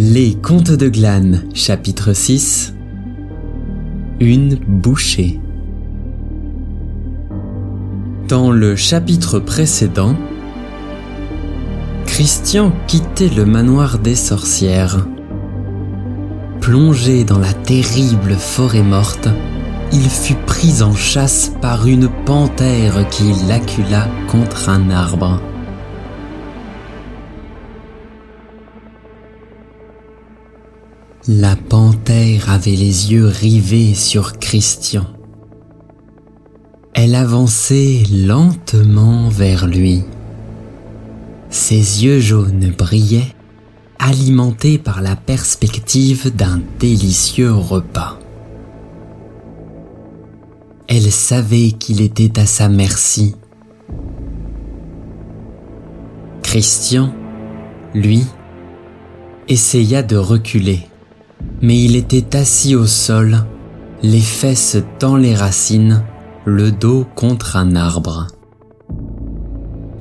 Les Contes de Glane, chapitre 6 Une bouchée. Dans le chapitre précédent, Christian quittait le manoir des sorcières. Plongé dans la terrible forêt morte, il fut pris en chasse par une panthère qui l'accula contre un arbre. La panthère avait les yeux rivés sur Christian. Elle avançait lentement vers lui. Ses yeux jaunes brillaient, alimentés par la perspective d'un délicieux repas. Elle savait qu'il était à sa merci. Christian, lui, essaya de reculer mais il était assis au sol, les fesses dans les racines, le dos contre un arbre.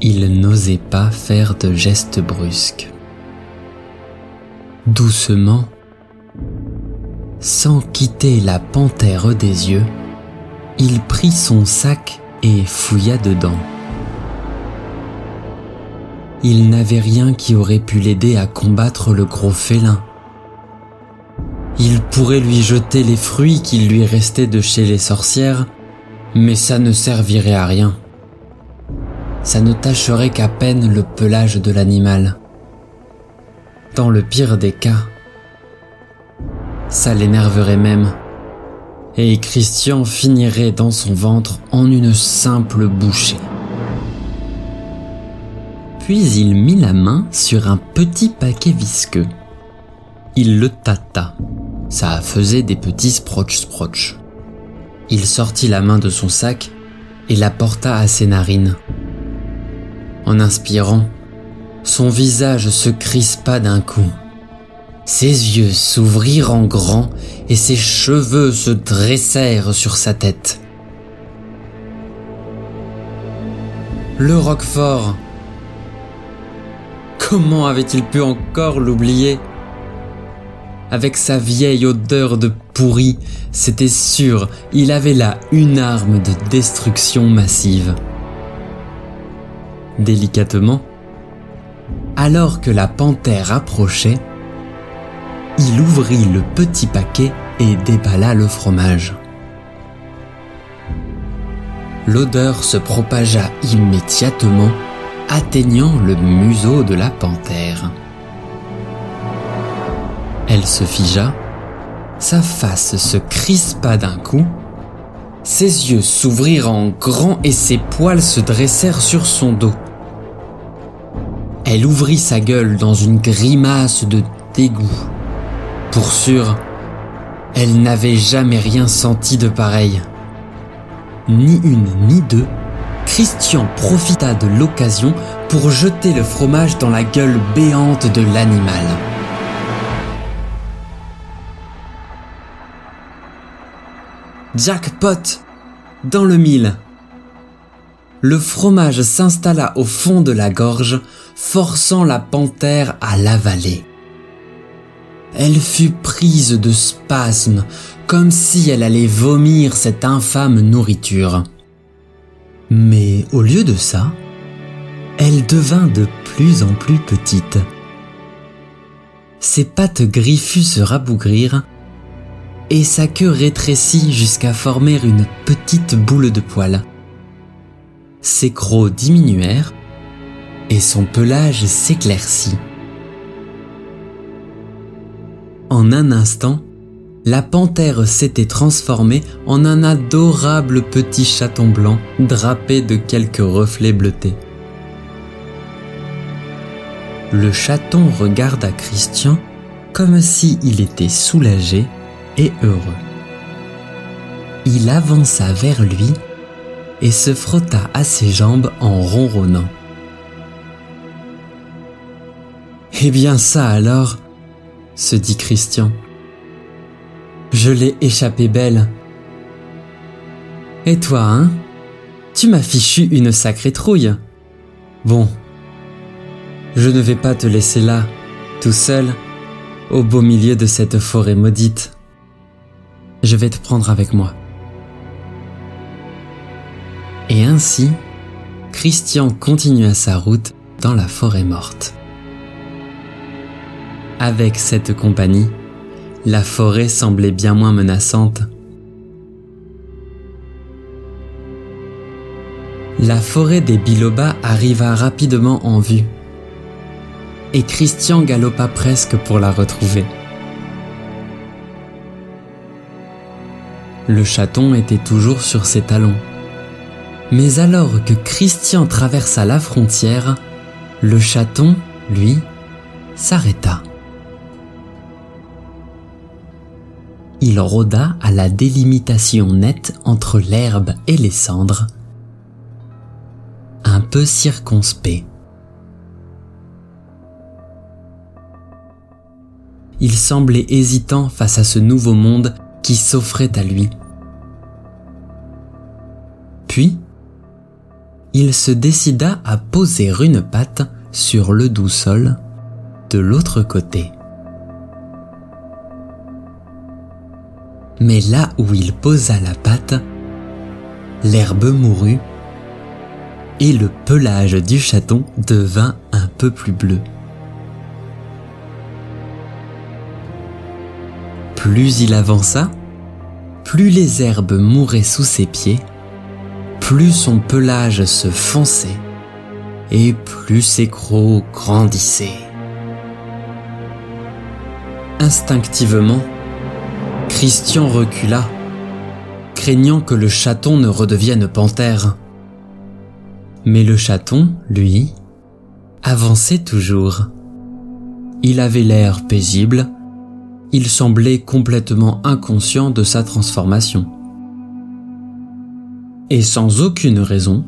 Il n'osait pas faire de gestes brusques. Doucement, sans quitter la panthère des yeux, il prit son sac et fouilla dedans. Il n'avait rien qui aurait pu l'aider à combattre le gros félin, il pourrait lui jeter les fruits qu'il lui restait de chez les sorcières, mais ça ne servirait à rien. Ça ne tâcherait qu'à peine le pelage de l'animal. Dans le pire des cas, ça l'énerverait même, et Christian finirait dans son ventre en une simple bouchée. Puis il mit la main sur un petit paquet visqueux. Il le tâta. Ça faisait des petits sproch-sproch. Il sortit la main de son sac et la porta à ses narines. En inspirant, son visage se crispa d'un coup. Ses yeux s'ouvrirent en grand et ses cheveux se dressèrent sur sa tête. Le Roquefort Comment avait-il pu encore l'oublier? Avec sa vieille odeur de pourri, c'était sûr, il avait là une arme de destruction massive. Délicatement, alors que la panthère approchait, il ouvrit le petit paquet et déballa le fromage. L'odeur se propagea immédiatement, atteignant le museau de la panthère. Elle se figea, sa face se crispa d'un coup, ses yeux s'ouvrirent en grand et ses poils se dressèrent sur son dos. Elle ouvrit sa gueule dans une grimace de dégoût. Pour sûr, elle n'avait jamais rien senti de pareil. Ni une ni deux, Christian profita de l'occasion pour jeter le fromage dans la gueule béante de l'animal. Jackpot Dans le mille. Le fromage s'installa au fond de la gorge, forçant la panthère à l'avaler. Elle fut prise de spasmes, comme si elle allait vomir cette infâme nourriture. Mais au lieu de ça, elle devint de plus en plus petite. Ses pattes griffues se rabougrirent et sa queue rétrécit jusqu'à former une petite boule de poils. Ses crocs diminuèrent et son pelage s'éclaircit. En un instant, la panthère s'était transformée en un adorable petit chaton blanc drapé de quelques reflets bleutés. Le chaton regarda Christian comme s'il était soulagé et heureux. Il avança vers lui et se frotta à ses jambes en ronronnant. Eh bien ça alors, se dit Christian. Je l'ai échappé belle. Et toi, hein Tu m'as fichu une sacrée trouille. Bon, je ne vais pas te laisser là, tout seul, au beau milieu de cette forêt maudite. Je vais te prendre avec moi. Et ainsi, Christian continua sa route dans la forêt morte. Avec cette compagnie, la forêt semblait bien moins menaçante. La forêt des bilobas arriva rapidement en vue, et Christian galopa presque pour la retrouver. Le chaton était toujours sur ses talons. Mais alors que Christian traversa la frontière, le chaton, lui, s'arrêta. Il rôda à la délimitation nette entre l'herbe et les cendres, un peu circonspect. Il semblait hésitant face à ce nouveau monde qui s'offrait à lui. Puis, il se décida à poser une patte sur le doux sol de l'autre côté. Mais là où il posa la patte, l'herbe mourut et le pelage du chaton devint un peu plus bleu. Plus il avança, plus les herbes mouraient sous ses pieds plus son pelage se fonçait et plus ses crocs grandissaient. Instinctivement, Christian recula, craignant que le chaton ne redevienne panthère. Mais le chaton, lui, avançait toujours. Il avait l'air paisible, il semblait complètement inconscient de sa transformation et sans aucune raison,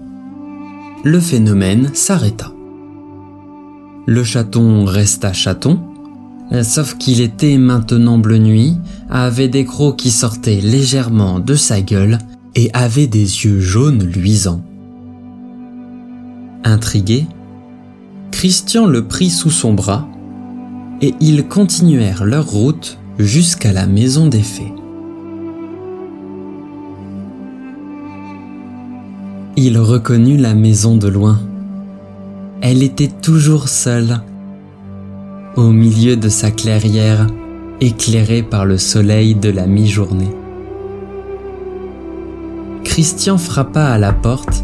le phénomène s'arrêta. Le chaton resta chaton, sauf qu'il était maintenant bleu nuit, avait des crocs qui sortaient légèrement de sa gueule et avait des yeux jaunes luisants. Intrigué, Christian le prit sous son bras et ils continuèrent leur route jusqu'à la maison des fées. Il reconnut la maison de loin. Elle était toujours seule, au milieu de sa clairière, éclairée par le soleil de la mi-journée. Christian frappa à la porte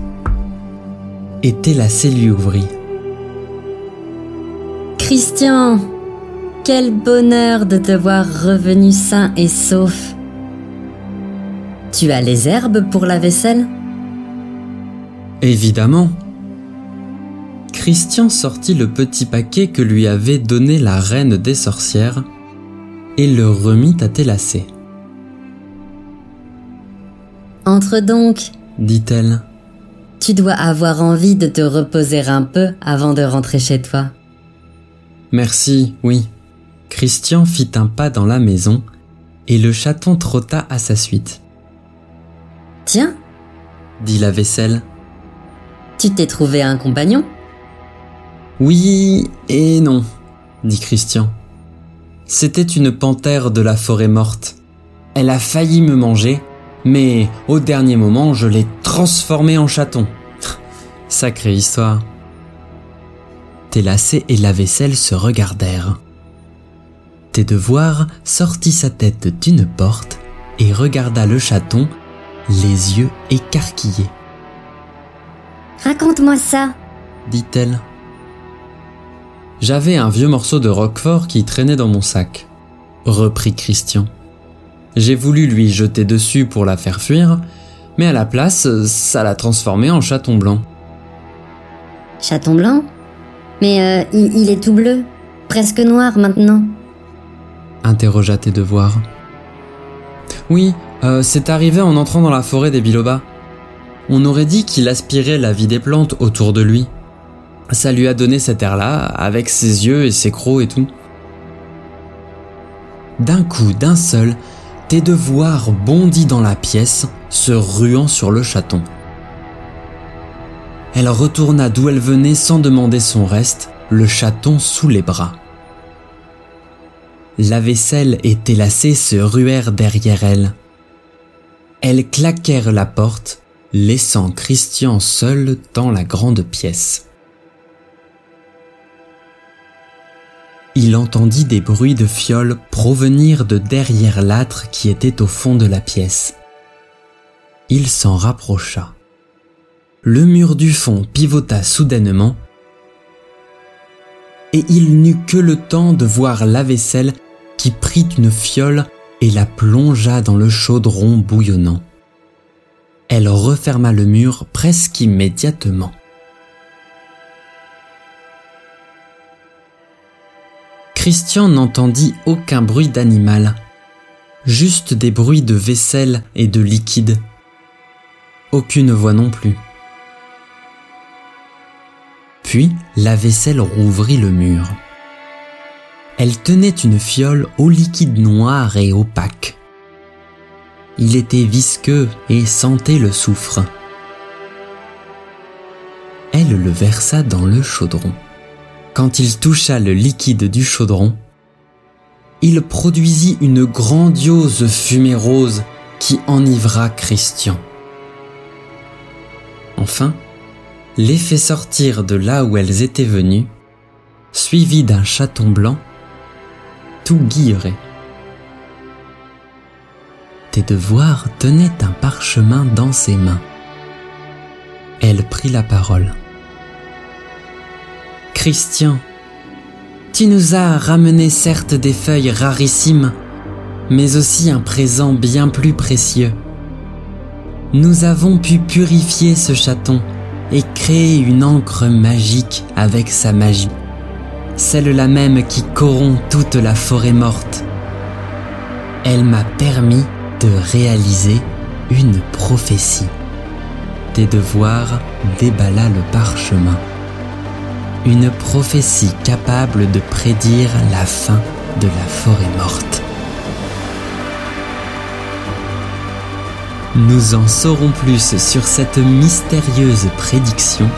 et Télacé lui ouvrit. Christian, quel bonheur de te voir revenu sain et sauf. Tu as les herbes pour la vaisselle? Évidemment. Christian sortit le petit paquet que lui avait donné la reine des sorcières et le remit à Télacé. Entre donc, dit-elle. Tu dois avoir envie de te reposer un peu avant de rentrer chez toi. Merci, oui. Christian fit un pas dans la maison et le chaton trotta à sa suite. Tiens, dit la vaisselle. Tu t'es trouvé un compagnon? Oui et non, dit Christian. C'était une panthère de la forêt morte. Elle a failli me manger, mais au dernier moment, je l'ai transformée en chaton. Sacrée histoire. Télacé et la vaisselle se regardèrent. Tes devoirs sortit sa tête d'une porte et regarda le chaton, les yeux écarquillés. Raconte-moi ça, dit-elle. J'avais un vieux morceau de roquefort qui traînait dans mon sac, reprit Christian. J'ai voulu lui jeter dessus pour la faire fuir, mais à la place, ça l'a transformé en chaton blanc. Chaton blanc? Mais euh, il, est tout bleu, presque noir maintenant. Interrogea tes devoirs. Oui, euh, c'est arrivé en entrant dans la forêt des bilobas. On aurait dit qu'il aspirait la vie des plantes autour de lui. Ça lui a donné cet air-là, avec ses yeux et ses crocs et tout. D'un coup, d'un seul, tes devoirs bondit dans la pièce, se ruant sur le chaton. Elle retourna d'où elle venait sans demander son reste, le chaton sous les bras. La vaisselle et Télacé se ruèrent derrière elle. Elles claquèrent la porte, laissant Christian seul dans la grande pièce. Il entendit des bruits de fioles provenir de derrière l'âtre qui était au fond de la pièce. Il s'en rapprocha. Le mur du fond pivota soudainement et il n'eut que le temps de voir la vaisselle prit une fiole et la plongea dans le chaudron bouillonnant. Elle referma le mur presque immédiatement. Christian n'entendit aucun bruit d'animal, juste des bruits de vaisselle et de liquide. Aucune voix non plus. Puis la vaisselle rouvrit le mur. Elle tenait une fiole au liquide noir et opaque. Il était visqueux et sentait le soufre. Elle le versa dans le chaudron. Quand il toucha le liquide du chaudron, il produisit une grandiose fumée rose qui enivra Christian. Enfin, les fait sortir de là où elles étaient venues, suivies d'un chaton blanc, tout guilleret. Tes devoirs tenaient un parchemin dans ses mains. Elle prit la parole. Christian, tu nous as ramené certes des feuilles rarissimes, mais aussi un présent bien plus précieux. Nous avons pu purifier ce chaton et créer une encre magique avec sa magie, celle-là même qui corrompt toute la forêt morte. Elle m'a permis de réaliser une prophétie. Des devoirs déballa le parchemin. Une prophétie capable de prédire la fin de la forêt morte. Nous en saurons plus sur cette mystérieuse prédiction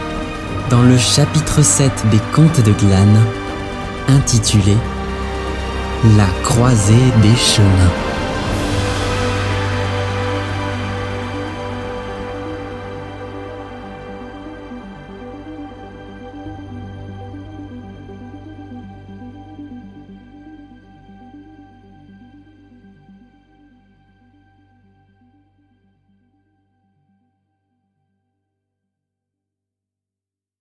dans le chapitre 7 des Contes de Glane, intitulé La croisée des chemins.